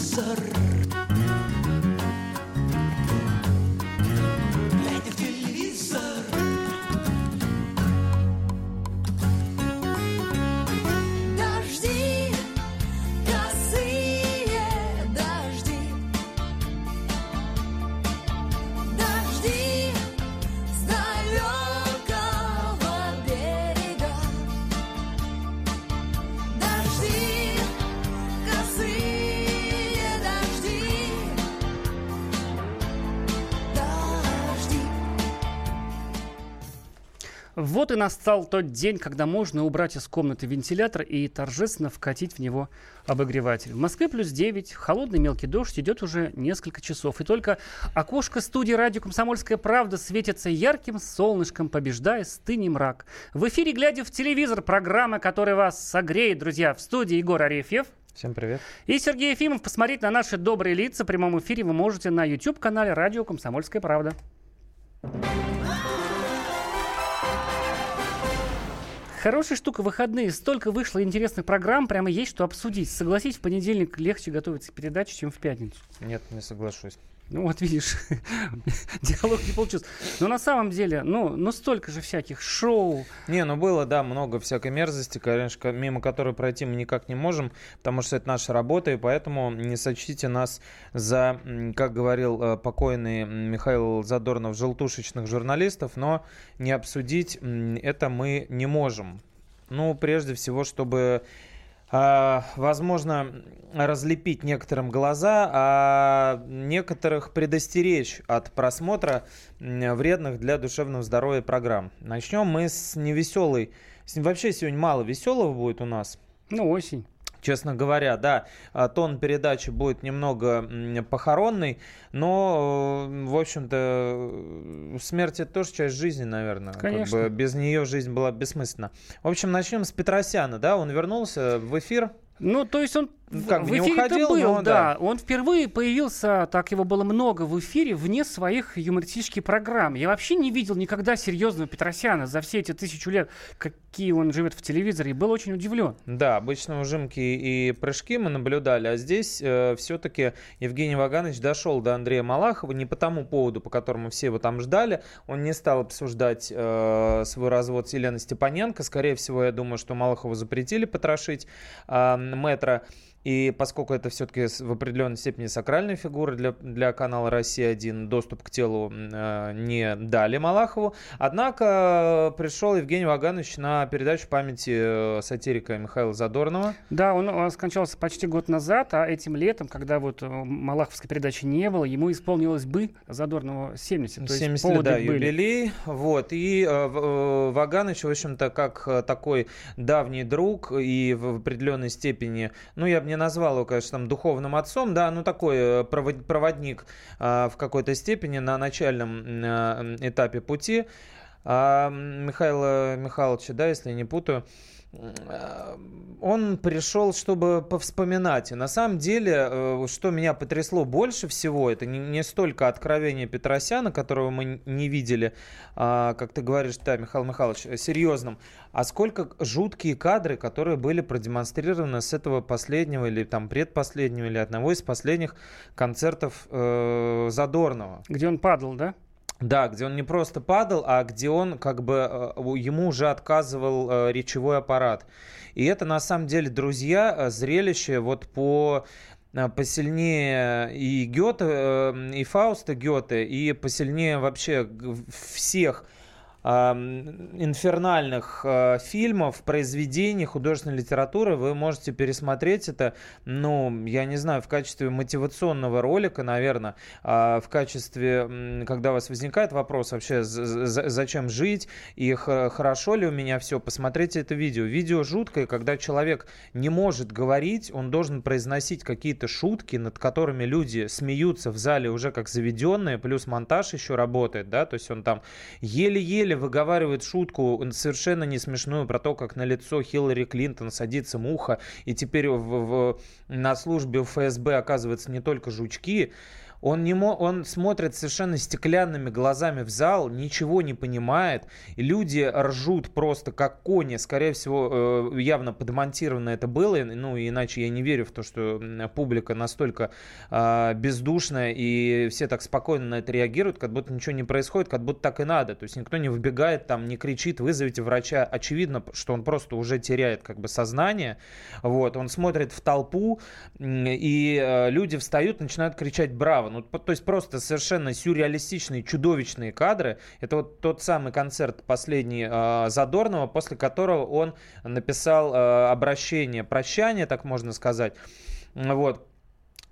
Sir. Вот и настал тот день, когда можно убрать из комнаты вентилятор и торжественно вкатить в него обогреватель. В Москве плюс 9, холодный мелкий дождь идет уже несколько часов. И только окошко студии радио «Комсомольская правда» светится ярким солнышком, побеждая стыни мрак. В эфире «Глядя в телевизор» программа, которая вас согреет, друзья, в студии Егор Арефьев. Всем привет. И Сергей Ефимов. Посмотреть на наши добрые лица в прямом эфире вы можете на YouTube-канале «Радио Комсомольская правда». Хорошая штука, выходные. Столько вышло интересных программ, прямо есть что обсудить. Согласись, в понедельник легче готовиться к передаче, чем в пятницу. Нет, не соглашусь. Ну вот видишь, диалог не получился. Но на самом деле, ну, ну столько же всяких шоу. Не, ну было, да, много всякой мерзости, конечно, мимо которой пройти мы никак не можем, потому что это наша работа, и поэтому не сочтите нас за, как говорил э, покойный Михаил Задорнов, желтушечных журналистов, но не обсудить это мы не можем. Ну, прежде всего, чтобы возможно, разлепить некоторым глаза, а некоторых предостеречь от просмотра вредных для душевного здоровья программ. Начнем мы с невеселой. Вообще сегодня мало веселого будет у нас. Ну, осень. Честно говоря, да, а, тон передачи будет немного похоронный, но, в общем-то, смерть это тоже часть жизни, наверное. Конечно. Как бы без нее жизнь была бессмысленна. В общем, начнем с Петросяна, да, он вернулся в эфир. Ну, то есть он ну, как в эфире уходил, был, но, да. да. Он впервые появился, так его было много в эфире, вне своих юмористических программ. Я вообще не видел никогда серьезного Петросяна за все эти тысячу лет, какие он живет в телевизоре, и был очень удивлен. Да, обычно ужимки и прыжки мы наблюдали, а здесь э, все-таки Евгений Ваганович дошел до Андрея Малахова не по тому поводу, по которому все его там ждали. Он не стал обсуждать э, свой развод с Еленой Степаненко. Скорее всего, я думаю, что Малахову запретили потрошить э, метра. И поскольку это все-таки в определенной степени сакральная фигура для, для канала «Россия-1», доступ к телу э, не дали Малахову. Однако пришел Евгений Ваганович на передачу памяти э, сатирика Михаила Задорнова. Да, он, он скончался почти год назад, а этим летом, когда вот э, Малаховской передачи не было, ему исполнилось бы Задорнова 70. То 70 лет, да, были. юбилей. Вот. И э, э, Ваганович, в общем-то, как такой давний друг и в определенной степени, ну, я бы не назвал его, конечно, там духовным отцом, да, ну такой э, проводник а, в какой-то степени на начальном э, этапе пути. А Михаила Михайловича, да, если не путаю, он пришел, чтобы повспоминать. И на самом деле, э, что меня потрясло больше всего, это не столько откровение Петросяна, которого мы не видели, а, как ты говоришь, да, Михаил Михайлович, серьезным, а сколько жуткие кадры, которые были продемонстрированы с этого последнего или там предпоследнего или одного из последних концертов э, Задорнова. Где он падал, да? Да, где он не просто падал, а где он как бы э, ему уже отказывал э, речевой аппарат. И это на самом деле, друзья, э, зрелище вот по посильнее и Гёте, и Фауста Гёте, и посильнее вообще всех инфернальных э, фильмов, произведений художественной литературы. Вы можете пересмотреть это, ну, я не знаю, в качестве мотивационного ролика, наверное, а в качестве, когда у вас возникает вопрос вообще, зачем жить и хорошо ли у меня все, посмотрите это видео. Видео жуткое, когда человек не может говорить, он должен произносить какие-то шутки, над которыми люди смеются в зале уже как заведенные, плюс монтаж еще работает, да, то есть он там еле-еле неделе выговаривает шутку совершенно не смешную про то, как на лицо Хиллари Клинтон садится муха, и теперь в, в, на службе ФСБ оказывается не только жучки. Он, не мо... он смотрит совершенно стеклянными глазами в зал, ничего не понимает. Люди ржут просто как кони. Скорее всего, э, явно подмонтировано это было. Ну, иначе я не верю в то, что публика настолько э, бездушная и все так спокойно на это реагируют, как будто ничего не происходит, как будто так и надо. То есть никто не выбегает там, не кричит, вызовите врача. Очевидно, что он просто уже теряет как бы сознание. Вот, он смотрит в толпу, и э, люди встают, начинают кричать «Браво!». Ну, то есть просто совершенно сюрреалистичные, чудовищные кадры. Это вот тот самый концерт последний э, Задорнова, после которого он написал э, обращение, прощание, так можно сказать. Вот,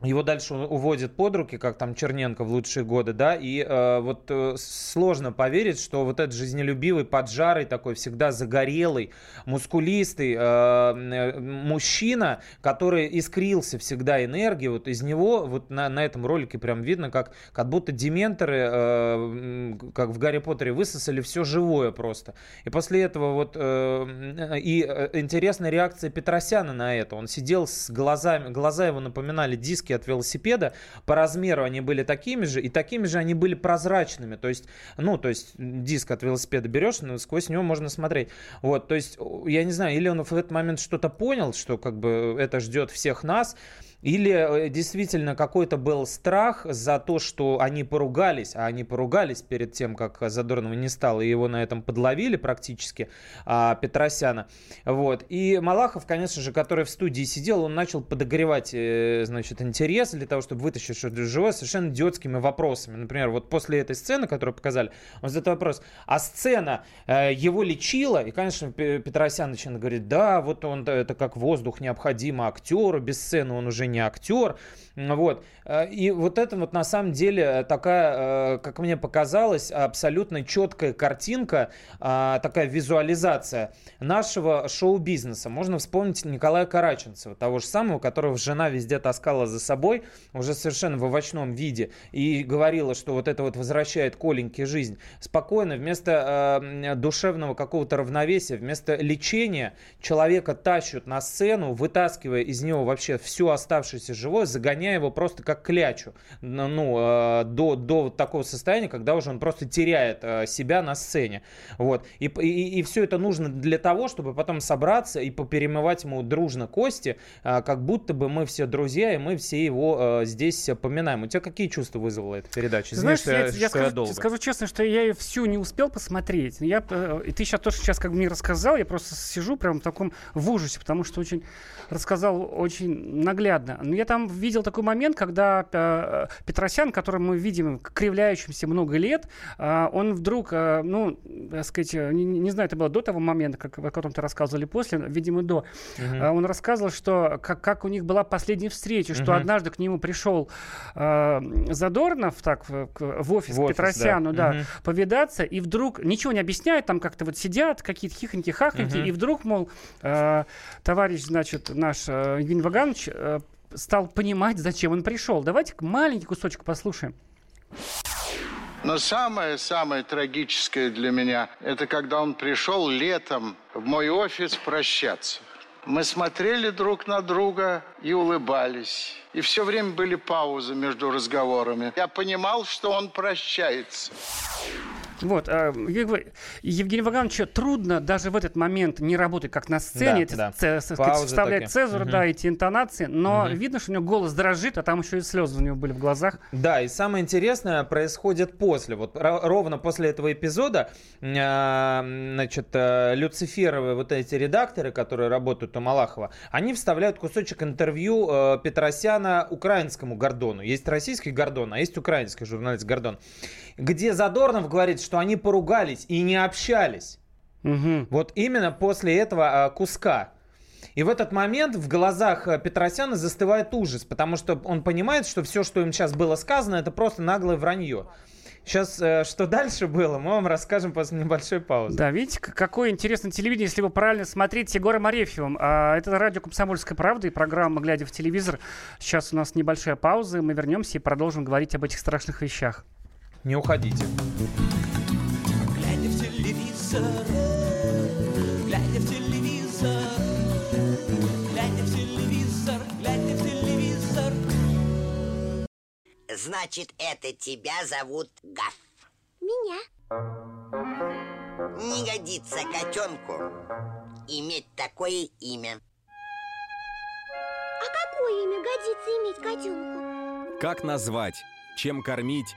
его дальше уводят под руки, как там Черненко в лучшие годы, да, и э, вот э, сложно поверить, что вот этот жизнелюбивый, поджарый такой, всегда загорелый, мускулистый э, э, мужчина, который искрился всегда энергией, вот из него вот на, на этом ролике прям видно, как, как будто дементоры, э, как в Гарри Поттере, высосали все живое просто. И после этого вот, э, и э, интересная реакция Петросяна на это, он сидел с глазами, глаза его напоминали диски диски от велосипеда. По размеру они были такими же, и такими же они были прозрачными. То есть, ну, то есть диск от велосипеда берешь, но сквозь него можно смотреть. Вот, то есть, я не знаю, или он в этот момент что-то понял, что как бы это ждет всех нас, или э, действительно какой-то был страх за то, что они поругались, а они поругались перед тем, как Задорнова не стало, и его на этом подловили практически, а, Петросяна. Вот. И Малахов, конечно же, который в студии сидел, он начал подогревать, э, значит, интерес для того, чтобы вытащить что-то живое совершенно идиотскими вопросами. Например, вот после этой сцены, которую показали, он задает вопрос, а сцена э, его лечила? И, конечно, Петросян начинает говорить, да, вот он, это как воздух необходимо актеру, без сцены он уже не актер. Вот. Э, и вот это вот на самом деле такая, э, как мне показалось, абсолютно четкая картинка, такая визуализация нашего шоу-бизнеса. Можно вспомнить Николая Караченцева, того же самого, которого жена везде таскала за собой, уже совершенно в овощном виде, и говорила, что вот это вот возвращает Коленьке жизнь. Спокойно, вместо э, душевного какого-то равновесия, вместо лечения человека тащут на сцену, вытаскивая из него вообще все оставшееся живое, загоняя его просто как клячу. Ну, э, до, до такого состояния, когда уже он просто теряет э, себя на сцене. Вот. И, и, и все это нужно для того, чтобы потом собраться и поперемывать ему дружно кости, э, как будто бы мы все друзья, и мы все его здесь поминаем. У тебя какие чувства вызвала эта передача? Извини, Знаешь, что я, я, что я, скажу, я долго. скажу честно, что я ее всю не успел посмотреть. Я, и ты сейчас тоже сейчас как мне рассказал, я просто сижу прям в таком в ужасе, потому что очень рассказал очень наглядно. Но я там видел такой момент, когда э, Петросян, который мы видим кривляющимся много лет, э, он вдруг, э, ну, так сказать, не, не знаю, это было до того момента, как, о котором ты рассказывали, после, видимо, до. Угу. Он рассказывал, что как, как у них была последняя встреча, что угу. однажды к нему пришел э, Задорнов так в, в офис в к Петросяну, да, да угу. повидаться, и вдруг ничего не объясняет, там как-то вот сидят какие-то хихоньки, хахоньки, угу. и вдруг, мол, э, товарищ, значит, наш э, Евгений Ваганович э, стал понимать, зачем он пришел. Давайте маленький кусочек послушаем. Но самое-самое трагическое для меня, это когда он пришел летом в мой офис прощаться. Мы смотрели друг на друга и улыбались. И все время были паузы между разговорами. Я понимал, что он прощается. Вот, э, Евгению Вагановичу трудно даже в этот момент не работать как на сцене, да, да. вставлять Цезарь, угу. да, эти интонации, но угу. видно, что у него голос дрожит, а там еще и слезы у него были в глазах. Да, и самое интересное происходит после, вот ровно после этого эпизода, э, значит, э, Люциферовые вот эти редакторы, которые работают у Малахова, они вставляют кусочек интервью э, Петросяна украинскому Гордону. Есть российский Гордон, а есть украинский журналист Гордон где Задорнов говорит, что они поругались и не общались. Угу. Вот именно после этого а, куска. И в этот момент в глазах а, Петросяна застывает ужас, потому что он понимает, что все, что им сейчас было сказано, это просто наглое вранье. Сейчас, э, что дальше было, мы вам расскажем после небольшой паузы. Да, видите, какое интересное телевидение, если вы правильно смотрите с Егором Арефьевым. А, это радио «Комсомольская правда» и программа «Глядя в телевизор». Сейчас у нас небольшая пауза, мы вернемся и продолжим говорить об этих страшных вещах. Не уходите. Глядя в телевизор, глядя в телевизор, глядя в телевизор, глядя в телевизор. Значит, это тебя зовут Гав. Меня. Не годится котенку иметь такое имя. А какое имя годится иметь котенку? Как назвать, чем кормить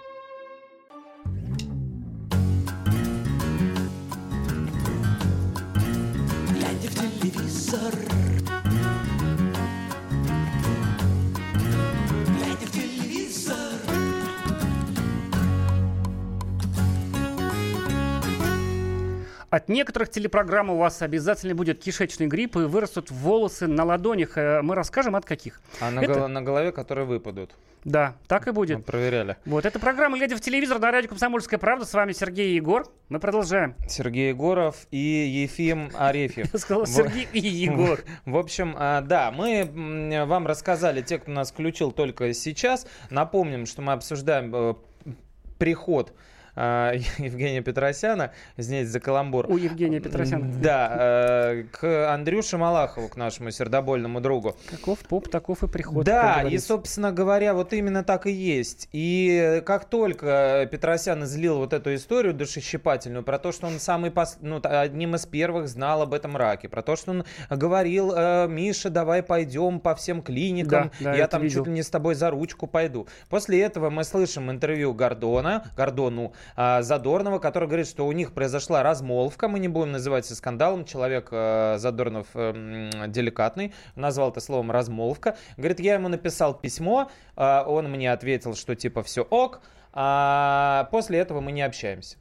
От некоторых телепрограмм у вас обязательно будет кишечный грипп и вырастут волосы на ладонях. Э, Мы расскажем от каких. А на, Это- гол- на голове, которые выпадут. Да, так и Мы будет. проверяли. Вот, это программа «Глядя в телевизор» на радио «Комсомольская правда». С вами Сергей Егор. Мы продолжаем. Сергей Егоров и Ефим Арефьев. Я сказал Сергей и Егор. В общем, а, да, мы вам рассказали, те, кто нас включил только сейчас. Напомним, что мы обсуждаем э, приход а, Евгения Петросяна, извините за каламбур. У Евгения Петросяна. Да, э, к Андрюше Малахову, к нашему сердобольному другу. Каков поп, таков и приход. Да, и, собственно говоря, вот именно так и есть. И как только Петросян излил вот эту историю душещипательную про то, что он самый пос- ну, одним из первых знал об этом раке, про то, что он говорил, э, Миша, давай пойдем по всем клиникам, Да, да, я там видел. чуть ли не с тобой за ручку пойду. После этого мы слышим интервью Гордона, Гордону Задорнова, который говорит, что у них произошла размолвка, мы не будем называть это скандалом, человек э, Задорнов э, м, деликатный, назвал это словом размолвка. Говорит, я ему написал письмо, а, он мне ответил, что типа все ок, а после этого мы не общаемся.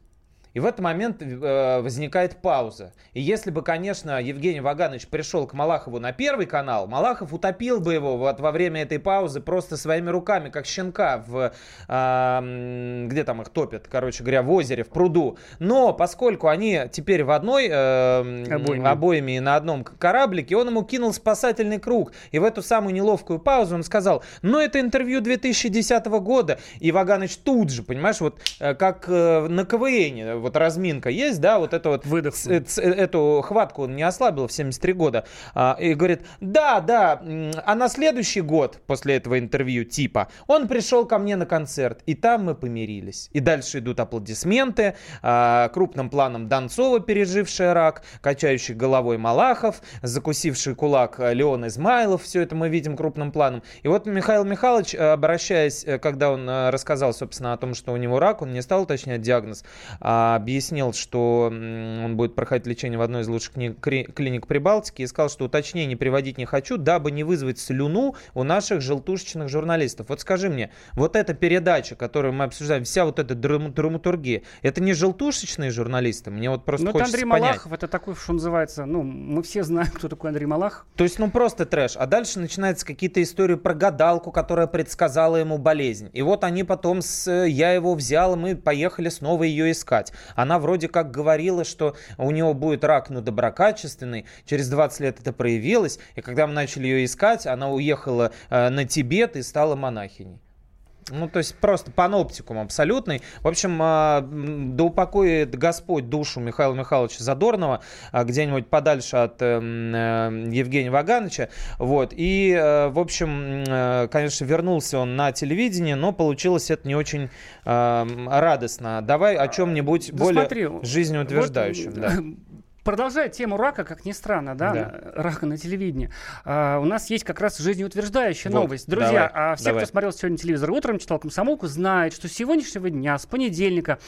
И в этот момент э, возникает пауза. И если бы, конечно, Евгений Ваганович пришел к Малахову на первый канал, Малахов утопил бы его вот во время этой паузы просто своими руками, как щенка, в, м, где там их топят, короче говоря, в озере, в пруду. Но поскольку они теперь в одной э, обоими и на одном кораблике, он ему кинул спасательный круг. И в эту самую неловкую паузу он сказал, ну это интервью 2010 года. И Ваганович тут же, понимаешь, вот э, как э, на КВН, вот разминка есть, да, вот это вот Выдох. эту хватку он не ослабил в 73 года. А, и говорит, да, да, а на следующий год после этого интервью типа он пришел ко мне на концерт, и там мы помирились. И дальше идут аплодисменты, а, крупным планом Донцова, пережившая рак, качающий головой Малахов, закусивший кулак э, Леон Измайлов, все это мы видим крупным планом. И вот Михаил Михайлович, э, обращаясь, э, когда он рассказал, собственно, о том, что у него рак, он не стал уточнять диагноз, а объяснил, что он будет проходить лечение в одной из лучших клиник Прибалтики и сказал, что уточнений приводить не хочу, дабы не вызвать слюну у наших желтушечных журналистов. Вот скажи мне, вот эта передача, которую мы обсуждаем, вся вот эта драм- драматургия, это не желтушечные журналисты? Мне вот просто Ну, это хочется Андрей понять. Малахов, это такой, что называется, ну, мы все знаем, кто такой Андрей Малахов. То есть, ну просто трэш. А дальше начинаются какие-то истории про гадалку, которая предсказала ему болезнь. И вот они потом с э, я его взял, мы поехали снова ее искать. Она вроде как говорила, что у него будет рак, ну, доброкачественный. Через 20 лет это проявилось. И когда мы начали ее искать, она уехала э, на Тибет и стала монахиней. Ну, то есть просто паноптикум абсолютный. В общем, а, да упокоит Господь душу Михаила Михайловича Задорнова а, где-нибудь подальше от эм, э, Евгения Вагановича. Вот. И, э, в общем, э, конечно, вернулся он на телевидение, но получилось это не очень радостно. Давай о чем-нибудь Да более смотри, жизнеутверждающем. вот, да. Продолжая тему рака, как ни странно, да, Да. рака на телевидении, а, у нас есть как раз жизнеутверждающая Вот, новость. Друзья, давай, а все, давай. кто смотрел сегодня телевизор утром, читал комсомолку, знают, что с сегодняшнего дня, с понедельника,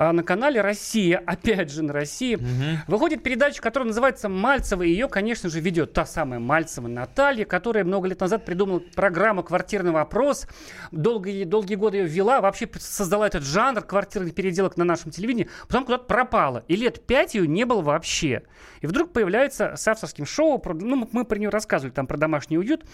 а, на канале «Россия», опять же на «России», выходит передача, которая называется «Мальцева», и ее, конечно же, ведет та самая Мальцева Наталья, которая много лет назад придумала программу «Квартирный вопрос», долгие, долгие годы ее вела, вообще создала этот жанр квартирных переделок на нашем телевидении, потом куда-то пропала, и лет пять ее не было вообще. И вдруг появляется с авторским шоу, про- ну, мы про нее рассказывали, там, про домашний уют,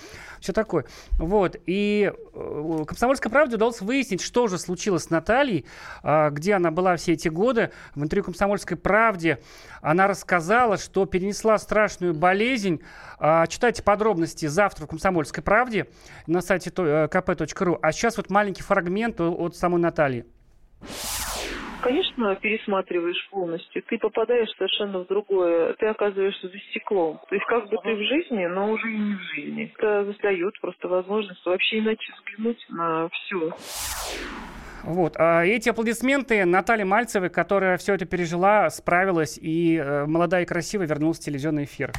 все такое. Вот, и э, «Комсомольской правде» удалось выяснить, что же случилось с Натальей, а, где она была все эти годы. В интервью «Комсомольской правде» она рассказала, что перенесла страшную болезнь. А, читайте подробности завтра в «Комсомольской правде» на сайте то- э, kp.ru. А сейчас вот маленький фрагмент от самой Натальи. Конечно, пересматриваешь полностью. Ты попадаешь совершенно в другое. Ты оказываешься за стеклом. То есть как бы ты в жизни, но уже и не в жизни. Это дает просто возможность вообще иначе взглянуть на все. Вот. А эти аплодисменты Натальи Мальцевой, которая все это пережила, справилась и э, молодая и красивая вернулась в телевизионный эфир.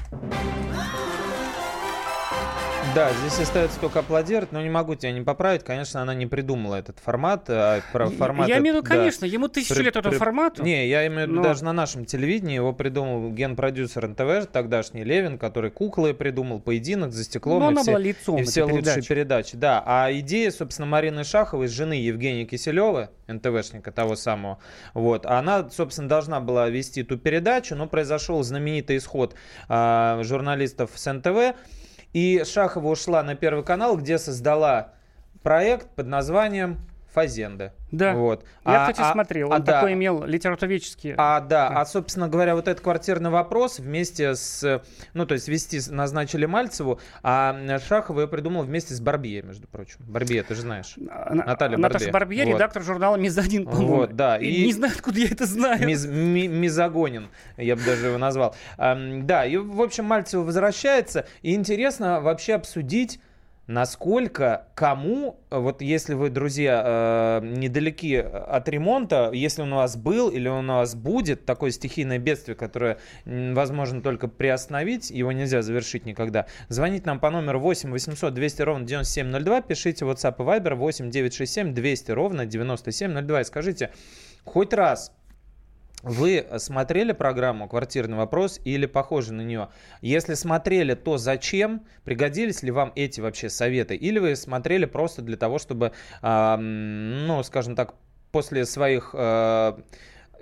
Да, здесь остается только аплодировать, но не могу тебя не поправить. Конечно, она не придумала этот формат. А про формат я имею в виду, да. конечно, ему тысячу При- лет этому при- формату. Не, я имею в виду но- даже на нашем телевидении его придумал генпродюсер НТВ, тогдашний Левин, который куклы придумал, поединок за стеклом Ну, и она все, была лицом и все лучшие передачи. передачи. Да, а идея, собственно, Марины Шаховой, жены Евгения Киселева, НТВшника того самого, вот, она, собственно, должна была вести эту передачу, но произошел знаменитый исход а, журналистов с НТВ, и Шахова ушла на Первый канал, где создала проект под названием «Фазенда». Да. Вот. Я, А- кстати, а- смотрел. а, Он да. такой имел литературоведческие. А, да, а, собственно говоря, вот этот квартирный вопрос вместе с, ну, то есть вести назначили Мальцеву, а Шахова ее придумал вместе с Барбье, между прочим. Барбье, ты же знаешь. А, На- Наталья Наташа Барбье. Барбье, Вот. редактор журнала «Мезонин», по-моему. Вот, да, И и- Не знаю, откуда я это знаю. Миз- ми- мизогонин, я бы даже его назвал. Ам, да, и, в общем, Мальцева возвращается. И интересно вообще обсудить, насколько кому, вот если вы, друзья, э, недалеки от ремонта, если он у вас был или он у вас будет, такое стихийное бедствие, которое возможно только приостановить, его нельзя завершить никогда, звоните нам по номеру 8 800 200 ровно 9702, пишите WhatsApp и Viber 8 967 200 ровно 9702 и скажите, хоть раз вы смотрели программу «Квартирный вопрос» или похожи на нее? Если смотрели, то зачем? Пригодились ли вам эти вообще советы? Или вы смотрели просто для того, чтобы, м, ну, скажем так, после своих а,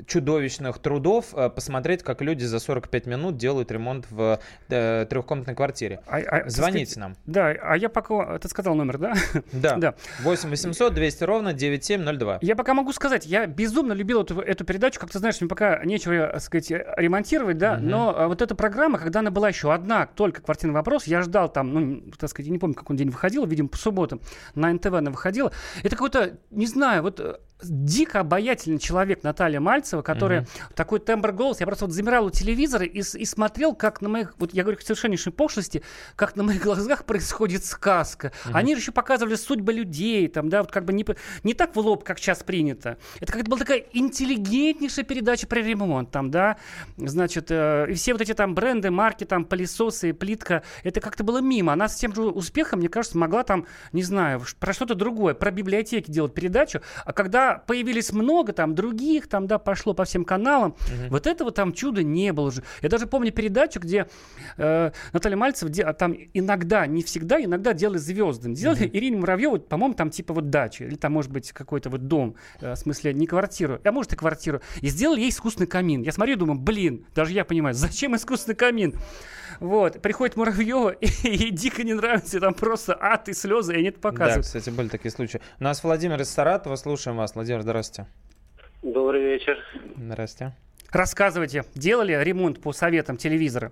чудовищных трудов а, посмотреть, как люди за 45 минут делают ремонт в э, трехкомнатной квартире? А- а, Звоните сказать, нам. Да, а я пока... Ты сказал номер, да? Да. Да. 8 800 200 ровно 9702. Я пока могу сказать, я безумно любил эту, эту передачу. Как ты знаешь, мне пока нечего, так сказать, ремонтировать, да. Мгм. Но вот эта программа, когда она была еще одна, только квартирный вопрос, я ждал там, ну, так сказать, я не помню, как он день выходил, видимо, по субботам на НТВ она выходила. Это какой-то, не знаю, вот э, дико обаятельный человек Наталья Мальцева, которая Мгм. такой тембр голоса. Я просто вот замирал у телевизора и, и смотрел, как на моих, вот я говорю к совершеннейшей пошлости, как на моих глазах происходит сказка. Они еще показывали судьбы людей, там, да, вот как бы не, не так в лоб, как сейчас принято. Это как-то была такая интеллигентнейшая передача про ремонт, там, да, значит, э, и все вот эти там бренды, марки, там, пылесосы, плитка, это как-то было мимо. Она с тем же успехом, мне кажется, могла там, не знаю, про что-то другое, про библиотеки делать передачу, а когда появились много там других, там, да, пошло по всем каналам, вот этого там чуда не было же. Я даже помню передачу, где э, Наталья Мальцева де- там иногда, не всегда, иногда делали звезды. Делали Ирине Муравьевой, по-моему, там типа вот дача, или там, может быть, какой-то вот дом, э, в смысле, не квартиру, а может и квартиру. И сделали ей искусственный камин. Я смотрю и думаю, блин, даже я понимаю, зачем искусственный камин? Вот, приходит Муравьева, и ей дико не нравится, там просто ад и слезы, и они это Да, показывают. кстати, были такие случаи. У нас Владимир из Саратова. Слушаем вас. Владимир, здравствуйте. Добрый вечер. Здрасте. Рассказывайте, делали ремонт по советам телевизора?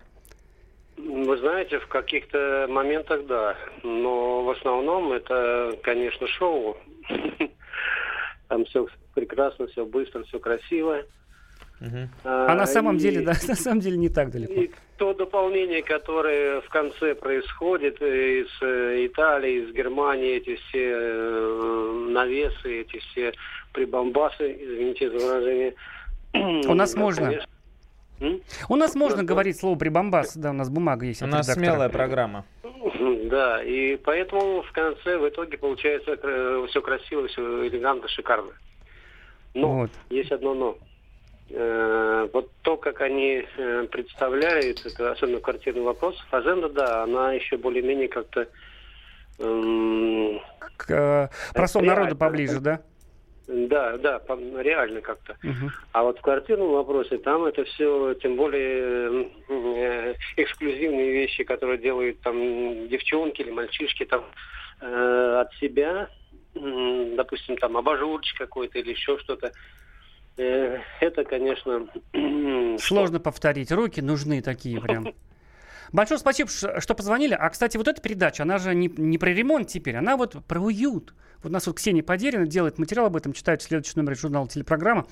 Вы знаете, в каких-то моментах да, но в основном это, конечно, шоу. Там все прекрасно, все быстро, все красиво. Мгм. А на самом и- деле, да, на самом деле не так далеко. И то дополнение, которое в конце происходит из э, Италии, из Германии, эти все э, навесы, эти все прибамбасы, извините за выражение. У нас Ну, можно. конечно. У нас можно Да, говорить слово прибамбас, да, у нас бумага есть. У нас редактора. смелая программа. Да, и поэтому в конце, в итоге получается все красиво, все элегантно, шикарно. Но Вот. есть одно но. Э, вот то, как они э, представляли, это особенно квартирный вопрос, Фазенда, да, она еще более-менее как-то эм, К э, простому народу поближе, да? да, да, реально как-то. Мгм. А вот в квартирном вопросе там это все, тем более э, эксклюзивные вещи, которые делают там девчонки или мальчишки там э, от себя, м, допустим, там абажурчик какой-то или еще что-то. Э, это, конечно... Сложно повторить. Руки нужны такие прям. Большое спасибо, что позвонили. А, кстати, вот эта передача, она же не, не про ремонт теперь, она вот про уют. Вот у нас вот Ксения Подерина делает материал об этом, читает в следующем номере журнала «Телепрограмма».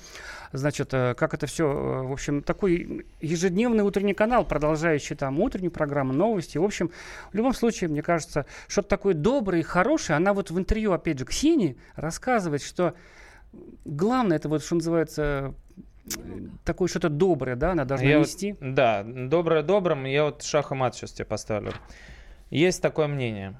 Значит, э, как это все, в общем, такой ежедневный утренний канал, продолжающий там утреннюю программу, новости. В общем, в любом случае, мне кажется, что-то такое доброе и хорошее. Она вот в интервью, опять же, Ксении рассказывает, что главное, это вот, что называется, такое что-то доброе, да, она должна Я вот- нести. да, доброе добрым. Я вот шах и мат сейчас тебе поставлю. Есть такое мнение.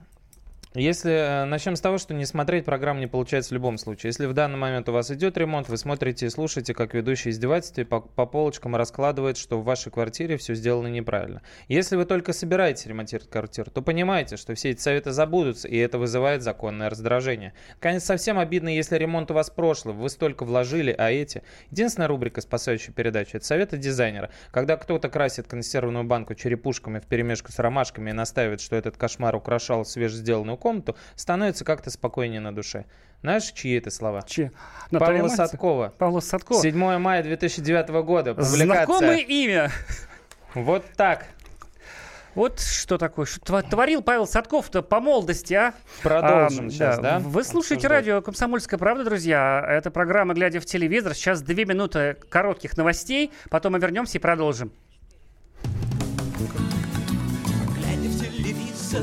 Если э, начнем с того, что не смотреть программу не получается в любом случае. Если в данный момент у вас идет ремонт, вы смотрите и слушаете, как ведущий издевательства и по, по полочкам раскладывает, что в вашей квартире все сделано неправильно. Если вы только собираетесь ремонтировать квартиру, то понимаете, что все эти советы забудутся, и это вызывает законное раздражение. Конечно, совсем обидно, если ремонт у вас прошлый, вы столько вложили, а эти... Единственная рубрика, спасающая передачу, это советы дизайнера. Когда кто-то красит консервную банку черепушками в перемешку с ромашками и настаивает, что этот кошмар украшал свежесделанную комнату, становится как-то спокойнее на душе. Знаешь, чьи это слова? Че? Наталья Павла Мальцева? Садкова. Павла Садкова. 7 мая 2009 года. Публикация. Знакомое имя. Вот так. Вот что такое. Что творил Павел Садков-то по молодости, а? Продолжим А, сейчас, да? Вы слушаете обсуждать? радио «Комсомольская правда», друзья. Это программа «Глядя в телевизор». Сейчас две минуты коротких новостей. Потом мы вернемся и продолжим. Глядя в телевизор,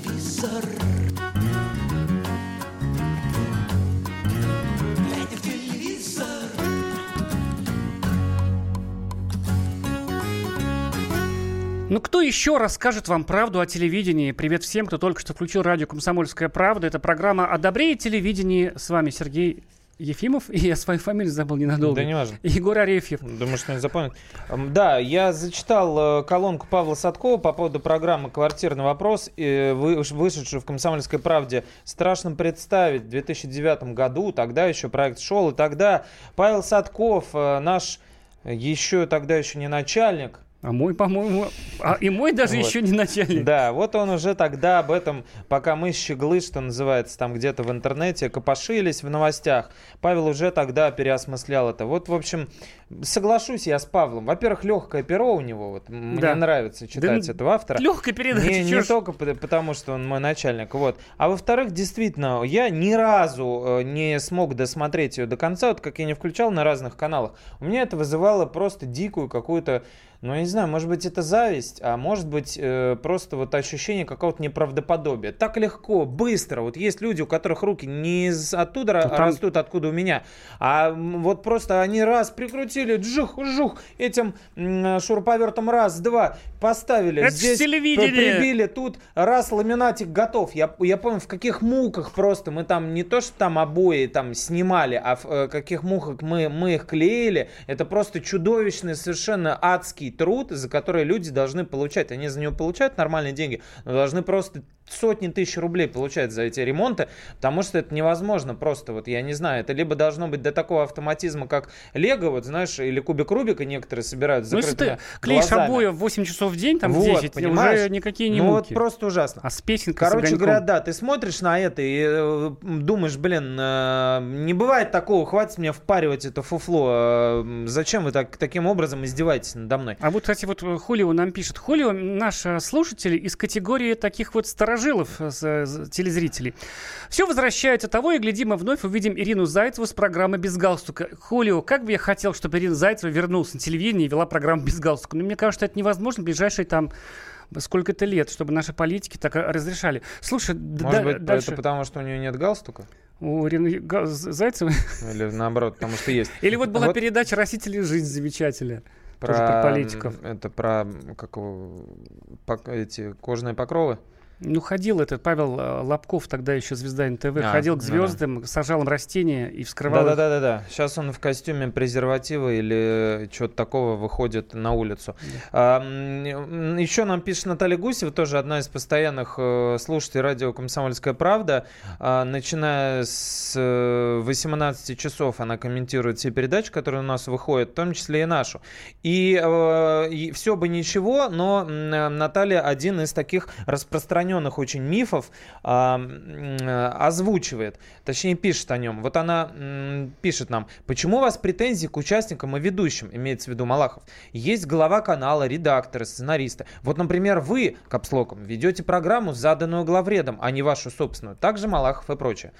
Телевизор, глядя телевизор. Ну, кто еще расскажет вам правду о телевидении? Привет всем, кто только что включил радио «Комсомольская правда». Это программа о добре и телевидении. С вами Сергей Ефимов. И я свою фамилию забыл ненадолго. Да не важно. Егор Арефьев. Думаю, что не запомнит. Да, я зачитал э, колонку Павла Садкова по поводу программы «Квартирный вопрос», э, вы- вышедшую в «Комсомольской правде». Страшно представить, в 2009 году, тогда еще проект шел, и тогда Павел Садков, э, наш еще тогда еще не начальник, А мой, по-моему... А, и мой даже Вот. еще не начальник. Да, вот он уже тогда об этом, пока мы щеглы, что называется, там где-то в интернете, копошились в новостях, Павел уже тогда переосмыслял это. Вот, в общем, соглашусь я с Павлом. Во-первых, легкое перо у него, вот, м- Да. мне нравится читать Да, этого автора. Легкая передача. Не, не только пот- потому, что он мой начальник, вот. А во-вторых, действительно, я ни разу э, не смог досмотреть ее до конца, вот как я не включал на разных каналах. У меня это вызывало просто дикую какую-то, ну, я не знаю, может быть, это зависть, а может быть, э, просто вот ощущение какого-то неправдоподобия. Так легко, быстро. Вот есть люди, у которых руки не из оттуда Ну, там- растут, откуда у меня, а вот просто они раз прикрутили, джух, жух, этим м, шуруповертом раз, два, поставили. Это Здесь прибили, тут раз ламинатик готов. Я, я помню, в каких муках просто мы там не то, что там обои там снимали, а в э, каких муках мы, мы их клеили. Это просто чудовищный, совершенно адский труд, за который люди должны получать. Они за него получают нормальные деньги, но должны просто сотни тысяч рублей получать за эти ремонты, потому что это невозможно просто, вот я не знаю, это либо должно быть до такого автоматизма, как Лего, вот знаешь, или кубик Рубика некоторые собирают с Ну, если ты клеишь обои в 8 часов в день, там Вот, 10, понимаешь? уже никакие не Ну вот муки. просто ужасно. А с песенкой, с Короче огоньком. говоря, да, ты смотришь на это и э, думаешь, блин, э, не бывает такого, хватит мне впаривать это фуфло. э, зачем вы так, таким образом издеваетесь надо мной? А вот, кстати, вот э, Хулио нам пишет. Хулио наш э, слушатель из категории таких вот старожилов, э, телезрителей. Все возвращается того, и гляди, мы вновь увидим Ирину Зайцеву с программы «Без галстука». Хулио, как бы я хотел, чтобы Ирина Зайцева вернулась на телевидение и вела программу «Без галстука». Но мне кажется, это невозможно в ближайшие там сколько-то лет, чтобы наши политики так разрешали. Слушай, Может да- быть, дальше. это потому, что у нее нет галстука? У Ирины Га-. Или наоборот, потому что есть? Или вот была Вот передача «Растители жизнь» замечательная. Тоже про политиков. Это про как пок- эти кожные покровы. Ну, ходил этот Павел э, Лобков, тогда еще звезда НТВ, А, ходил к ну да. звездам, сажал им растения и вскрывал их. Да-да-да-да. Сейчас он в костюме презерватива или чего-то такого выходит на улицу. еще нам пишет Наталья Гусева, тоже одна из постоянных э, слушателей радио «Комсомольская правда». А, начиная с э, 18 часов она комментирует все передачи, которые у нас выходят, в том числе и нашу. И, все бы ничего, но э, Наталья один из таких распространенных очень мифов э, озвучивает, точнее пишет о нем. Вот она пишет нам, почему у вас претензии к участникам и ведущим, имеется в виду Малахов. Есть глава канала, редакторы, сценаристы. Вот, например, вы, капслоком, ведете программу, заданную главредом, а не вашу собственную. Также Малахов и прочее.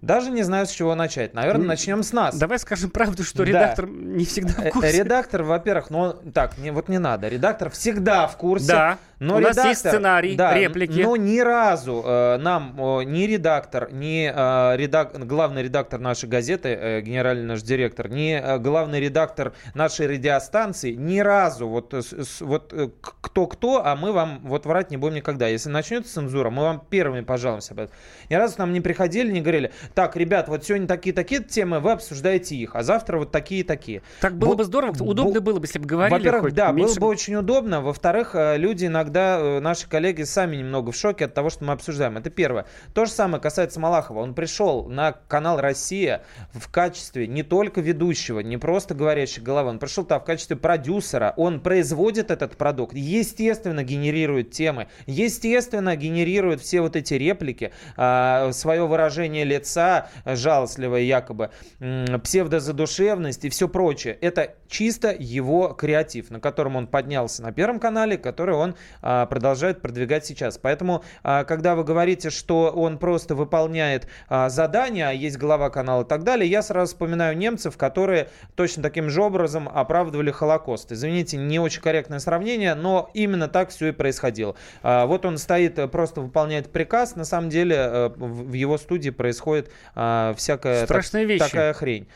Даже не знаю, с чего начать. Наверное, начнем с нас. Давай скажем правду, что Да. редактор не всегда в Э, курсе. Редактор, во-первых, ну так, не, вот не надо. Редактор всегда в курсе. Да. Но У нас редактор, есть сценарий, да, реплики. Но ни разу э, нам э, ни редактор, ни э, редак- главный редактор нашей газеты, э, генеральный наш директор, ни э, главный редактор нашей радиостанции, ни разу вот, э, с- вот э, кто-кто, а мы вам вот врать не будем никогда. Если начнется цензура, мы вам первыми пожалуемся об этом. Ни разу к нам не приходили, не говорили, так, ребят, вот сегодня такие-такие темы, вы обсуждаете их, а завтра вот такие-такие. Так было бы здорово, удобно было бы, если бы говорили во-первых, да, меньше было бы очень удобно. Во-вторых, э, люди иногда, э, наши коллеги сами немного в шоке от того, что мы обсуждаем. Это первое. То же самое касается Малахова. Он пришел на канал «Россия» в качестве не только ведущего, не просто говорящей головы. Он пришел там в качестве продюсера. Он производит этот продукт. Естественно, генерирует темы. Естественно, генерирует все вот эти реплики, свое выражение лица, жалостливое якобы, псевдозадушевность и все прочее. Это чисто его креатив, на котором он поднялся на Первом канале, который он а, продолжает продвигать сейчас. Поэтому, а, когда вы говорите, что он просто выполняет а, задания, есть глава канала и так далее, я сразу вспоминаю немцев, которые точно таким же образом оправдывали Холокост. Извините, не очень корректное сравнение, но именно так все и происходило. Вот он стоит, э, просто выполняет приказ, на самом деле э, в его студии происходит всякая так- Страшные вещи. такая хрень.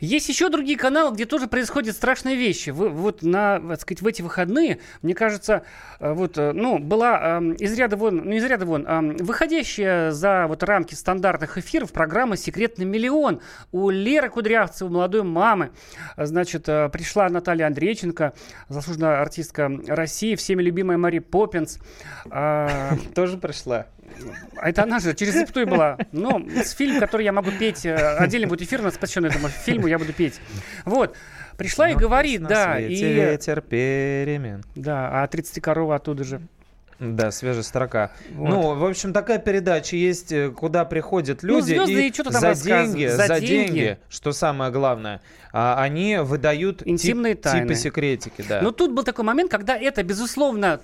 Есть еще другие каналы, где тоже происходят страшные вещи. Вы- вот на, так сказать, в эти выходные, мне кажется, э, вот, э, ну, была эм, из ряда вон, ну, из ряда вон, эм, выходящая за вот рамки стандартных эфиров программа «Секретный миллион» у Леры Кудрявцевой, молодой мамы. А, Значит, э, пришла Наталья Андрейченко, заслуженная артистка России, всеми любимая Мари Поппинс. А, Тоже пришла. А это она же через запятую была. Ну, с фильм, который я могу петь. э, Отдельно будет эфир, посвященный этому фильму, я буду петь. Вот. Пришла и Но говорит, да, и... ветер перемен. Да, а 30 корова оттуда же. Да, свежая строка. Вот. Ну, в общем, такая передача есть, э, куда приходят Ну, люди звезды и и что-то там за деньги, За за, деньги. деньги, что самое главное, а, они выдают Интимные тип- тайны. типа секретики, да. Но тут был такой момент, когда это, безусловно,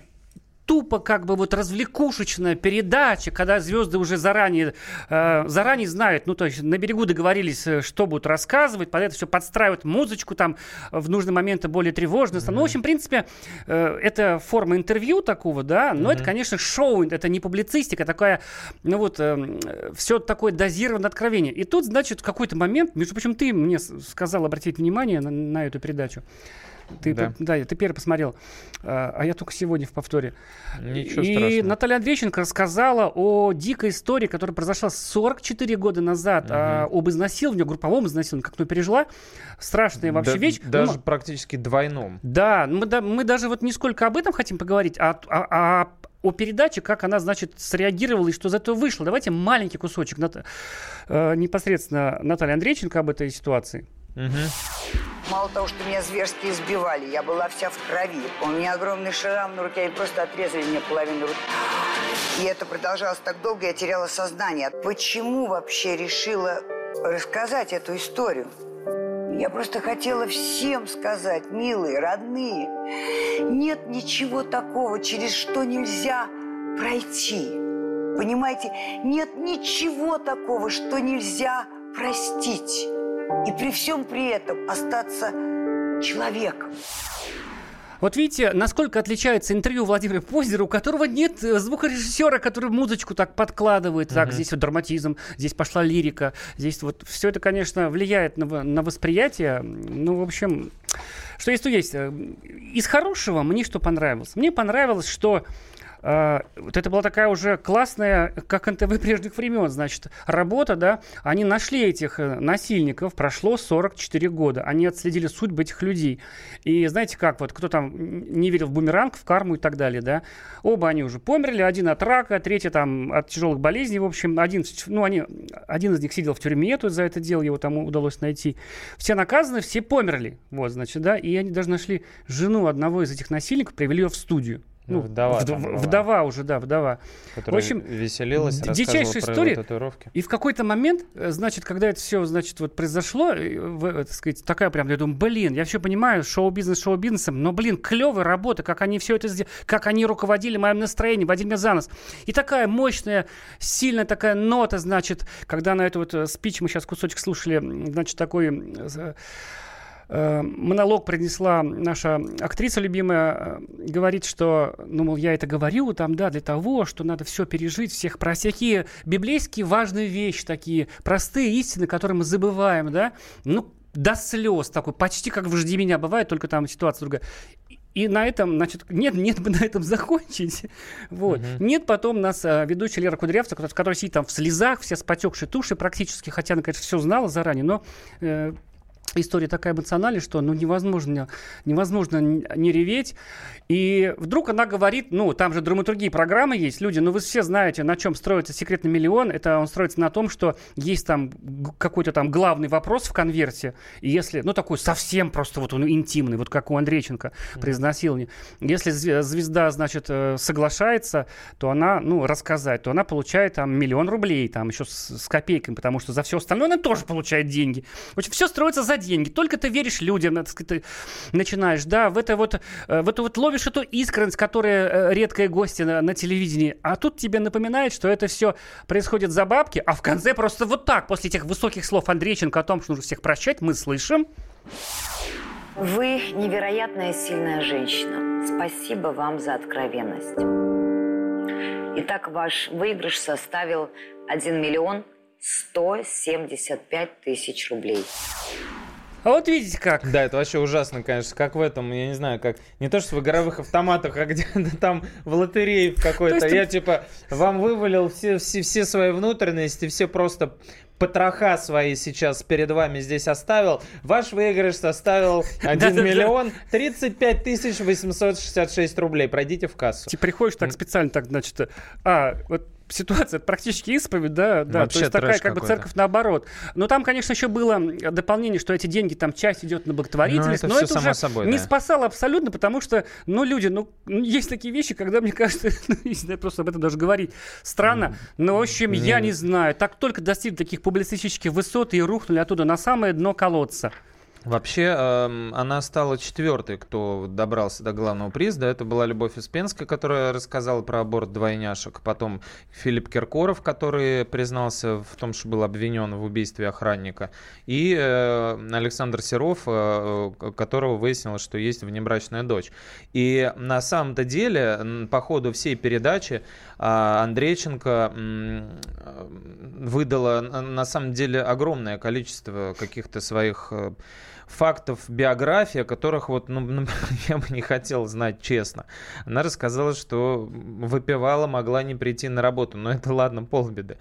тупо как бы вот развлекушечная передача, когда звезды уже заранее, э, заранее знают, ну то есть на берегу договорились, э, что будут рассказывать, под это все подстраивают музычку там э, в нужные моменты более тревожно. Ну, в общем, в принципе, э, это форма интервью такого, да, но это, конечно, шоу, это не публицистика, такая, ну вот, все такое дозированное откровение. И тут, значит, в какой-то момент, между прочим, ты мне сказал обратить внимание на, на эту передачу. Ты, Да. по- да, ты первый посмотрел, а а я только сегодня в повторе. Ничего и страшного. Наталья Андрейченко рассказала о дикой истории, которая произошла 44 года назад, а, об изнасиловании, групповом изнасиловании, как она пережила. Страшная вообще Да- вещь. Ну, Даже практически двойном. да, мы, да, мы даже вот не сколько об этом хотим поговорить, а, а- а о передаче, как она, значит, среагировала и что из этого вышло. Давайте маленький кусочек Нат- э, непосредственно Наталья Андрейченко об этой ситуации. Мало того, что меня зверски избивали, я была вся в крови. У меня огромный шрам на руке, они просто отрезали мне половину руки. И это продолжалось так долго, я теряла сознание. Почему вообще решила рассказать эту историю? Я просто хотела всем сказать, милые, родные, нет ничего такого, через что нельзя пройти. Понимаете, нет ничего такого, что нельзя простить. И при всем при этом остаться человеком. Вот видите, насколько отличается интервью Владимира Позера, у которого нет э, звукорежиссера, который музычку так подкладывает. Так, здесь вот драматизм, здесь пошла лирика, здесь вот все это, конечно, влияет на, на восприятие. Ну, в общем, что есть, то есть. Э, Из хорошего мне что понравилось? Мне понравилось, что а, вот это была такая уже классная, как НТВ прежних времен, значит, работа, да, они нашли этих э, насильников, прошло 44 года, они отследили судьбы этих людей. И знаете как, вот кто там не верил в бумеранг, в карму и так далее, да, оба они уже померли, один от рака, третий там от тяжелых болезней, в общем, один, ну, они, один из них сидел в тюрьме, тут за это дело его там удалось найти. Все наказаны, все померли, вот, значит, да, и они даже нашли жену одного из этих насильников, привели ее в студию. Ну, Вдова вд- была. вдова уже, да, вдова. Которая в общем, веселилась, дичайшая история. татуировки. И в какой-то момент, э, значит, когда это все, значит, вот произошло, э, э, так сказать, такая прям, я думаю, блин, я все понимаю, шоу-бизнес шоу-бизнесом, но, блин, клевая работа, как они все это сделали, как они руководили моим настроением, водили меня за нос. И такая мощная, сильная такая нота, значит, когда на эту вот спич мы сейчас кусочек слушали, значит, такой монолог принесла наша актриса любимая, э, говорит, что, ну, мол, я это говорю там, да, для того, что надо все пережить, всех про всякие библейские важные вещи такие, простые истины, которые мы забываем, да, ну, до слез такой, почти как в «Жди меня» бывает, только там ситуация другая. И- на этом, значит, нет, нет бы на этом закончить. Вот. Нет потом нас а, ведущая Лера Кудрявцева, которая, которая сидит там в слезах, вся с потекшей туши практически, хотя она, конечно, все знала заранее, но э, история такая эмоциональная, что ну, невозможно, невозможно не реветь. И вдруг она говорит, ну, там же драматургии программы есть, люди, ну, вы все знаете, на чем строится «Секретный миллион». Это он строится на том, что есть там какой-то там главный вопрос в конверте, и если, ну, такой совсем просто вот он интимный, вот как у Андрейченко при изнасиловании. Если зве- звезда, значит, э, соглашается, то она, ну, рассказать, то она получает там миллион рублей, там еще с, с копейками, потому что за все остальное она тоже получает деньги. В общем, все строится за деньги. Только ты веришь людям, так сказать, ты начинаешь, да, в это вот, э, в эту вот ловишь эту искренность, которая э, редкая гости на, на телевидении, а тут тебе напоминает, что это все происходит за бабки, а в конце просто вот так, после этих высоких слов Андрейченко о том, что нужно всех прощать, мы слышим. Вы невероятная сильная женщина. Спасибо вам за откровенность. Итак, ваш выигрыш составил 1 миллион 175 тысяч рублей. А вот видите как. Да, это вообще ужасно, конечно. Как в этом, я не знаю, как... Не то, что в игровых автоматах, а где-то там в лотерее в какой-то. Я, типа, вам вывалил все, все, все свои внутренности, все просто потроха свои сейчас перед вами здесь оставил. Ваш выигрыш составил 1 Да-да-да. миллион 35 тысяч 866 рублей. Пройдите в кассу. Ты приходишь так специально, так, значит, а, вот ситуация практически исповедь, да, да, Вообще то есть такая как бы церковь наоборот. Но там, конечно, еще было дополнение, что эти деньги, там часть идет на благотворительность, Ну, это но это само уже собой, не да. спасало абсолютно, потому что, ну, люди, ну, ну, есть такие вещи, когда, мне кажется, ну, не знаю, просто об этом даже говорить странно, но, в общем, я не знаю, так только достигли таких публицистических высот и рухнули оттуда на самое дно колодца. Вообще, эм, она стала четвертой, кто добрался до главного приза. Этого была Любовь Успенская, которая рассказала про аборт двойняшек. Потом Филипп Киркоров, который признался в том, что был обвинен в убийстве охранника. И э, Александр Серов, э, э, которого выяснилось, что есть внебрачная дочь. И на самом-то деле, по ходу всей передачи, а, Андрейченко выдала на- самом деле огромное количество каких-то своих фактов биографии, о которых вот, ну, ну, я бы не хотел знать честно. Она рассказала, что выпивала, могла не прийти на работу. Но это ладно, полбеды.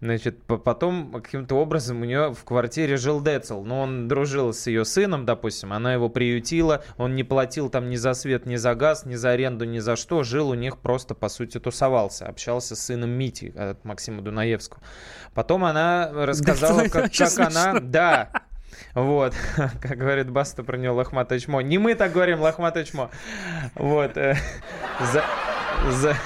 Значит, по- потом каким-то образом у нее в квартире жил Децл. Но он дружил с ее сыном, допустим. Она его приютила. Он не платил там ни за свет, ни за газ, ни за аренду, ни за что. Жил у них просто, по сути, тусовался. Общался с сыном Мити от Максима Дунаевского. Потом она рассказала, это как, как она... Да, вот, как говорит Баста про него лохматое чмо. Не мы так говорим, лохматое чмо. Вот. э, за-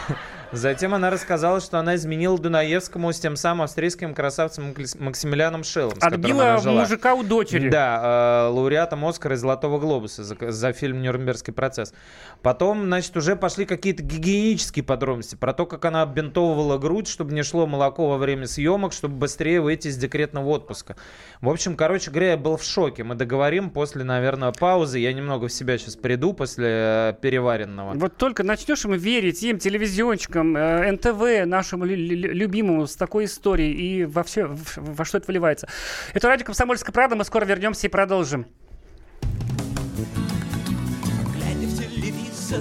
Затем она рассказала, что она изменила Дунаевскому с тем самым австрийским красавцем Максимилианом Шеллом, с которым Отбила она жила. мужика у дочери. Да, э, лауреатом Оскара и Золотого Глобуса за, за фильм «Нюрнбергский процесс». Потом, значит, уже пошли какие-то гигиенические подробности про то, как она оббинтовывала грудь, чтобы не шло молоко во время съемок, чтобы быстрее выйти из декретного отпуска. В общем, короче говоря, я был в шоке. Мы договорим после, наверное, паузы. Я немного в себя сейчас приду после э, переваренного. Вот только начнешь им верить, им, телевизионщикам, э, НТВ, нашему лю- лю- любимому, с такой историей, и во, все, во что это выливается. Это радио «Комсомольская правда», мы скоро вернемся и продолжим. Глядя в телевизор,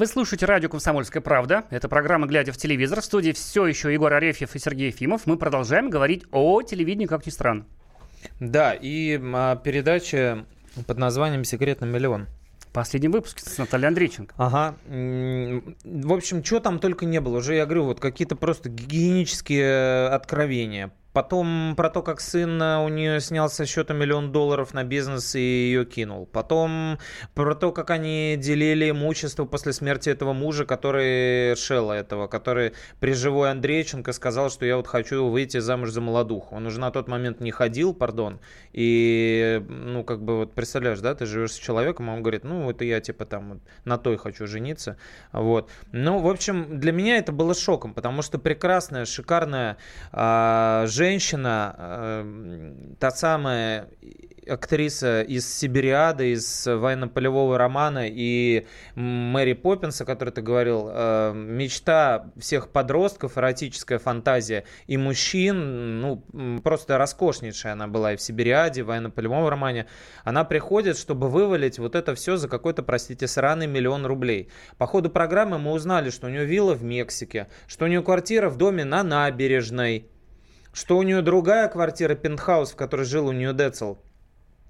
Вы слушаете радио «Комсомольская правда». Это программа «Глядя в телевизор». В студии все еще Егор Арефьев и Сергей Ефимов. Мы продолжаем говорить о телевидении, как ни странно. Да, и а, передача под названием «Секрет на миллион». Последний выпуск с Натальей Андрейченко. Ага. В общем, что там только не было. Уже я говорю, вот какие-то просто гигиенические э, откровения. Потом про то, как сын э, у нее снял со счета миллион долларов на бизнес и ее кинул. Потом про то, как они делили имущество после смерти этого мужа, который Шелла этого, который при живой Андрейченко сказал, что я вот хочу выйти замуж за молодуху. Он уже на тот момент не ходил, пардон. И, ну, как бы вот представляешь, да, ты живешь с человеком, а он говорит, ну, это я типа там вот на той хочу жениться. Вот. Ну, в общем, для меня это было шоком, потому что прекрасная, шикарная а, женщина, а, та самая актриса из Сибириады, из военно-полевого романа и Мэри Поппинса, о которой ты говорил, э, мечта всех подростков, эротическая фантазия и мужчин, ну, просто роскошнейшая она была и в Сибириаде, в военно-полевом романе. Она приходит, чтобы вывалить вот это все за какой-то, простите, сраный миллион рублей. По ходу программы мы узнали, что у нее вилла в Мексике, что у нее квартира в доме на набережной, что у нее другая квартира, пентхаус, в которой жил у нее Децл,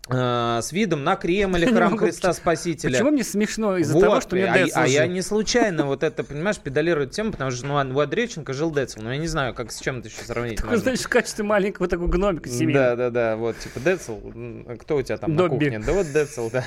с видом на Кремль, храм могу- Христа Спасителя. Почему мне смешно из-за Вот, того, что мне а, Децл а я жил? не случайно вот это, понимаешь, педалирую тему, потому что ну, у Андрейченко жил Децл. Но я не знаю, как с чем это еще сравнить. Такой, можно. знаешь, в качестве маленького такого гномика семейного. Да, да, да, вот, типа Децл, а кто у тебя там Добби. на кухне? Да вот Децл, да.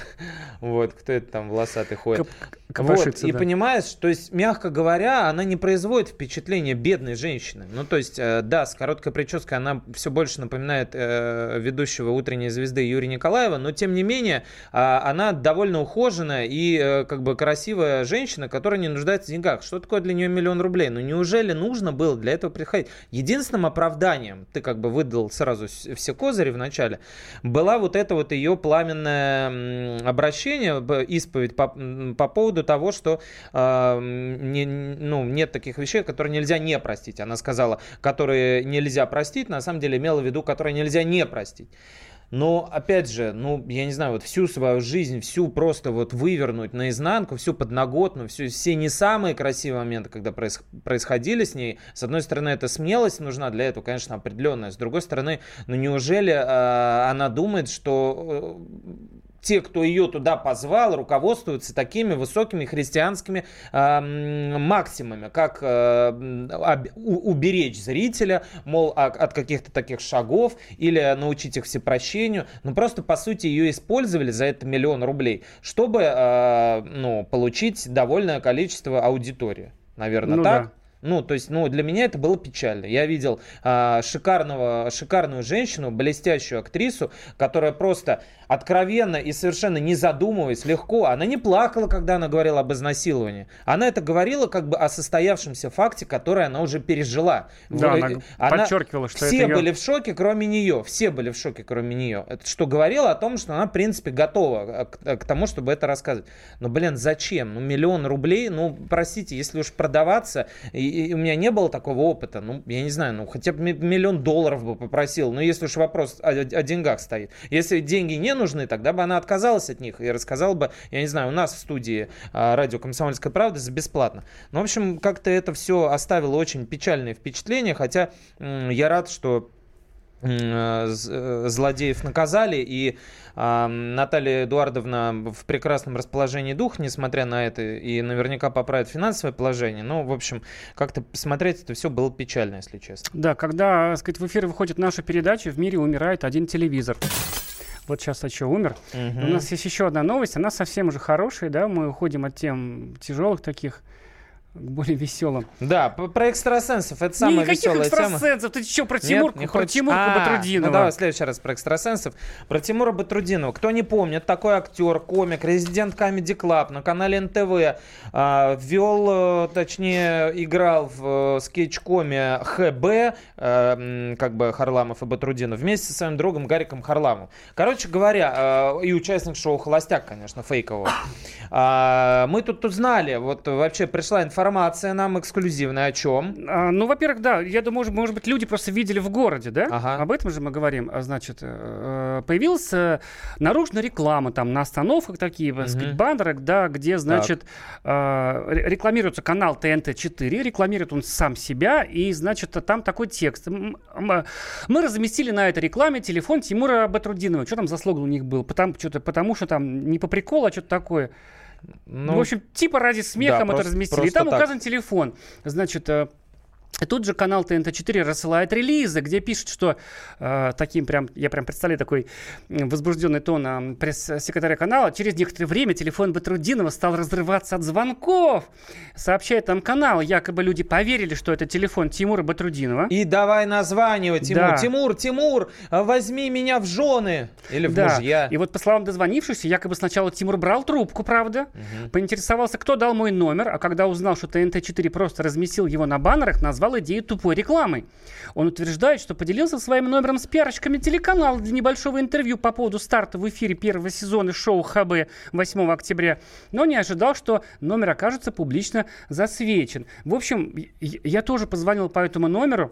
Вот, кто это там волосатый ходит. Вот, и понимаешь, то есть, мягко говоря, она не производит впечатление бедной женщины. Ну, то есть, э, да, с короткой прической она все больше напоминает э, ведущего утренней звезды Юрия Николаева, но тем не менее, а, она довольно ухоженная и э, как бы красивая женщина, которая не нуждается в деньгах. Что такое для нее миллион рублей? Ну, неужели нужно было для этого приходить? Единственным оправданием, ты как бы выдал сразу все козыри в начале, была вот это вот ее пламенное обращение, исповедь по, по поводу того, что м, не- ну, нет таких вещей, которые нельзя не простить. Она сказала, которые нельзя простить, на самом деле имела в виду, которые нельзя не простить. Но, опять же, ну, я не знаю, вот всю свою жизнь, всю просто вот вывернуть наизнанку, всю подноготную, всю, все не самые красивые моменты, когда проис- происходили с ней. С одной стороны, это смелость нужна для этого, конечно, определенная. С другой стороны, ну, неужели э, она думает, что э, те, кто ее туда позвал, руководствуются такими высокими христианскими э, максимами, как э, м, об- у- уберечь зрителя, мол, а- от каких-то таких шагов или научить их всепрощению. Ну, просто, по сути, ее использовали за это миллион рублей, чтобы э, ну, получить довольное количество аудитории. Наверное, Ну так? да. Ну, то есть, ну, для меня это было печально. Я видел а, шикарного, шикарную женщину, блестящую актрису, которая просто откровенно и совершенно не задумываясь, легко, она не плакала, когда она говорила об изнасиловании. Она это говорила как бы о состоявшемся факте, который она уже пережила. Да, В- она подчеркивала, что все это были в шоке, кроме нее. Все были в шоке, кроме нее. Это что говорило о том, что она, в принципе, готова к, к тому, чтобы это рассказывать. Но, блин, зачем? Ну, миллион рублей, ну, простите, если уж продаваться, и, и у меня не было такого опыта, ну, я не знаю, ну, хотя бы ми- миллион долларов бы попросил, но если уж вопрос о, о деньгах стоит. Если деньги не нужны, тогда бы она отказалась от них и рассказала бы, я не знаю, у нас в студии а, радио «Комсомольская правда» за бесплатно. Ну, в общем, как-то это все оставило очень печальное впечатление, хотя я рад, что э, э, злодеев наказали, и а, Наталья Эдуардовна в прекрасном расположении духа, несмотря на это, и наверняка поправит финансовое положение. Ну, в общем, как-то смотреть это все было печально, если честно. Да, когда, так сказать, в эфир выходит наша передача, в мире умирает один телевизор. Вот сейчас еще умер. Мгм. У нас есть еще одна новость, она совсем уже хорошая, да, мы уходим от тем тяжелых таких более веселым. Да, про экстрасенсов. Это самая Никаких веселая тема. экстрасенсов. Ты что, про Нет, Тимурку? не про хочешь? Тимурку А, Батрудинова. Ну давай в следующий раз про экстрасенсов. Про Тимура Батрудинова. Кто не помнит, такой актер, комик, резидент Comedy Club на канале НТВ. а, ввел, э, точнее, играл в э, скетч-коме ХБ, э, как бы Харламов и Батрудинов, вместе со своим другом Гариком Харламовым. Короче говоря, э, и участник шоу «Холостяк», конечно, фейкового. А, Мы тут узнали, вот вообще пришла информация нам эксклюзивная о чем. А, ну, во-первых, да, я думаю, может, может быть, люди просто видели в городе, да? Ага. Об этом же мы говорим. А, Значит, э, появилась э, наружная реклама там на остановках такие, Мгм. скейтбандеры, да, где, значит, э, ре- рекламируется канал ТНТ-4, рекламирует он сам себя, и, значит, там такой текст. Мы разместили на этой рекламе телефон Тимура Батрудинова. Что там за слоган у них был? Потому, что-то, потому что там не по приколу, а что-то такое. Ну, в общем, типа ради смеха да, мы просто- это разместили. И там так. указан телефон. Значит, э, тут же канал ТНТ-4 рассылает релизы, где пишет, что э, таким прям, я прям представляю такой возбужденный тон э, пресс-секретаря канала, через некоторое время телефон Батрудинова стал разрываться от звонков. Сообщает там канал, якобы люди поверили, что это телефон Тимура Батрудинова. И давай названивать ему. Да. Тимур, Тимур, а возьми меня в жены. Или в Да. мужья. И вот по словам дозвонившихся, якобы сначала Тимур брал трубку, правда, поинтересовался, кто дал мой номер, а когда узнал, что ТНТ-4 просто разместил его на баннерах, назвал идею тупой рекламой. Он утверждает, что поделился своим номером с пиарщиками телеканала для небольшого интервью по поводу старта в эфире первого сезона шоу ХБ 8 октября, но не ожидал, что номер окажется публично засвечен. В общем, я тоже позвонил по этому номеру,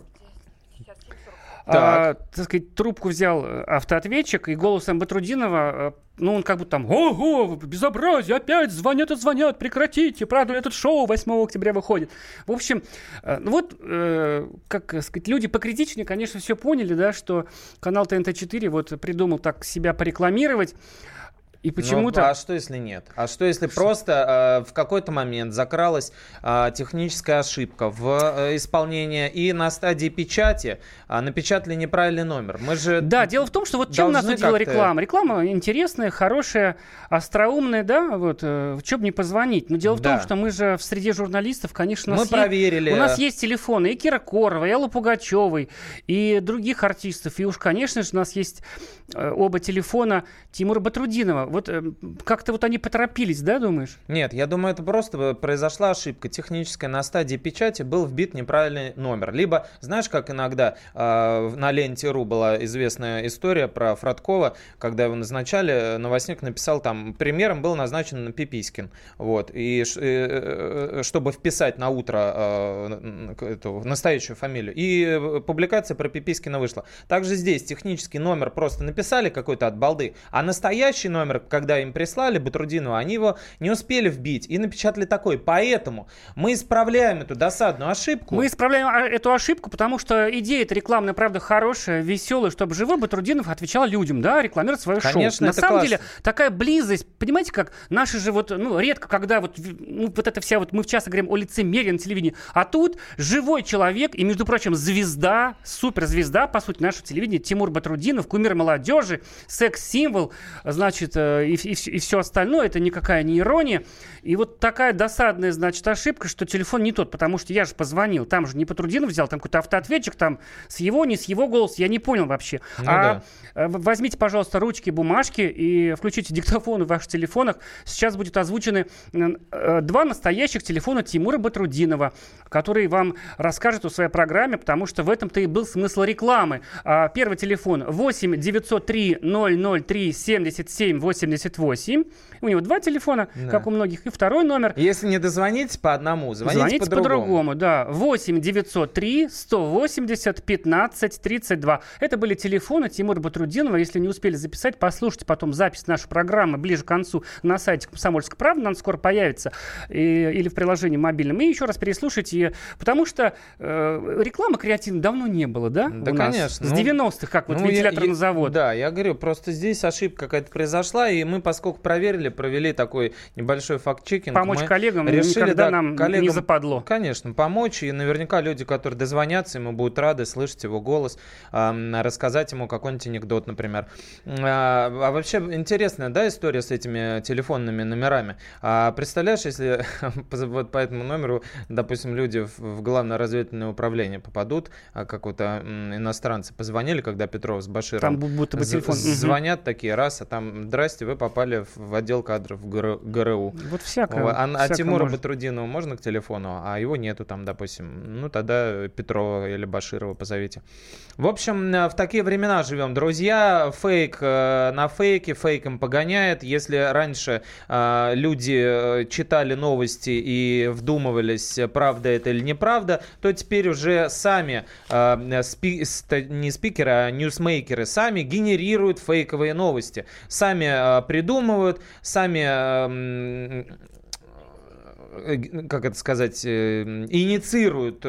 а, так сказать, трубку взял э, автоответчик, и голосом Батрудинова, э, ну, он как будто там, ого, безобразие, опять звонят и звонят, прекратите, правда, этот шоу 8 октября выходит. В общем, э, ну вот, как сказать, люди покритичнее, конечно, все поняли, да, что канал ТНТ-4 вот придумал так себя порекламировать, и Ну, почему-то... а что если нет? А что если просто э, в какой-то момент закралась э, техническая ошибка в э, исполнении и на стадии печати а, напечатали неправильный номер? Мы же Да, дело в том, что вот чем нас должны удивила реклама? Реклама интересная, хорошая, остроумная, да, вот, э, чем не позвонить. Но дело в том, Да. что мы же в среде журналистов, конечно, у Мы нас е- проверили. у нас есть телефоны и Киркорова, и Аллы Пугачевой, и других артистов. И уж, конечно же, у нас есть э, оба телефона Тимура Батрудинова. Вот э, как-то вот они поторопились, да, думаешь? Нет, я думаю, это просто произошла ошибка техническая. На стадии печати был вбит неправильный номер. Либо, знаешь, как иногда э, на ленте.ру была известная история про Фродкова, когда его назначали, новостник написал там, премьером был назначен Пипискин. Вот. И ш- э, э, чтобы вписать на утро э, эту настоящую фамилию. И публикация про Пипискина вышла. Также здесь технический номер просто написали какой-то от балды, а настоящий номер, когда им прислали Батрудинова, они его не успели вбить и напечатали такой. Поэтому мы исправляем эту досадную ошибку. Мы исправляем а, эту ошибку, потому что идея эта рекламная, правда, хорошая, веселая, чтобы живой Батрудинов отвечал людям, да, рекламировать свое Конечно, шоу. На это самом классно. деле, такая близость, понимаете, как наши же вот, ну, редко, когда вот, в- ну, вот это вся вот, мы часто говорим о лицемерии на телевидении, а тут живой человек, и, между прочим, звезда, суперзвезда, по сути, нашего телевидения, Тимур Батрудинов, кумир молодежи, секс-символ, значит, э, и, все остальное, это никакая не ирония. И вот такая досадная, значит, ошибка, что телефон не тот, потому что я же позвонил, там же не Батрудинов взял, там какой-то автоответчик, там с его, не с его голоса, я не понял вообще. Ну а э, в- возьмите, пожалуйста, ручки, бумажки и включите диктофоны в ваших телефонах. Сейчас будет озвучены э, два настоящих телефона Тимура Батрудинова, который вам расскажет о своей программе, потому что в этом-то и был смысл рекламы. А, Первый телефон 8 903 003 77 88. У него два телефона, Да. как у многих. И второй номер Если не дозвонитесь по одному, звоните, Звоните по-другому. по-другому, да. 8 903 180 15 32. Это были телефоны Тимура Батрудинова. Если не успели записать, послушайте потом запись нашей программы ближе к концу на сайте «Комсомольской правды». Она скоро появится. И- или в приложении мобильном. И еще раз переслушайте. Потому что э, рекламы креативной давно не было, да? Да, у нас? конечно. С Ну, 90-х, как вот ну, я- вентилятор я- на завод. Да, я говорю, просто здесь ошибка какая-то произошла, и мы, поскольку проверили, провели такой небольшой факт-чекинг. Помочь коллегам решили, никогда да, нам не коллегам, западло. Конечно, помочь, и наверняка люди, которые дозвонятся, ему будут рады слышать его голос, а, рассказать ему какой-нибудь анекдот, например. А, а вообще интересная, да, история с этими телефонными номерами. А представляешь, если вот по этому номеру, допустим, люди в, в главное разведывательное управление попадут, а какого-то иностранцы позвонили, когда Петров с Башировым Там будто бы телефон. Звонят такие раз, а там, здрасте, вы попали в, отдел кадров ГР- ГРУ. Вот всякое. А, а всякое Тимура может. Батрудинова можно к телефону, а его нету там, допустим. Ну, тогда Петрова или Баширова позовите. В общем, э, в такие времена живем, друзья. Фейк э, на фейке, фейком погоняет. Если раньше э, люди читали новости и вдумывались, правда это или неправда, то теперь уже сами, э, спи- не спикеры, а ньюсмейкеры, сами генерируют фейковые новости. Сами э, придумывают, сами э, м, э, как это сказать, э, инициируют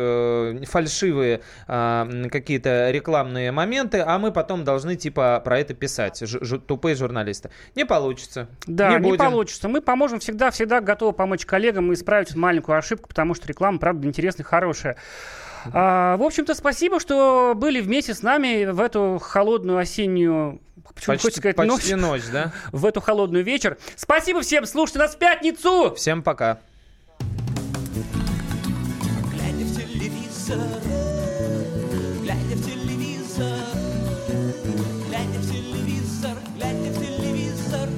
фальшивые какие-то рекламные моменты, а мы потом должны типа про это писать, ж- тупые журналисты. Не получится. Да, не, будем. получится. Мы поможем всегда, всегда готовы помочь коллегам исправить эту маленькую ошибку, потому что реклама, правда, интересная, хорошая. А, в общем-то, спасибо, что были вместе с нами в эту холодную осеннюю Почему Почти, хочется сказать почти ночь? ночь, да? В эту холодную вечер. Спасибо всем, слушайте нас в пятницу! Всем пока. Глядя в телевизор, глядя в телевизор, глядя в телевизор, глядя в телевизор.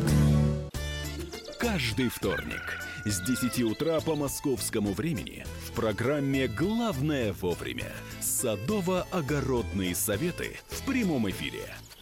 Каждый вторник с 10 утра по московскому времени в программе «Главное вовремя» садово-огородные советы в прямом эфире.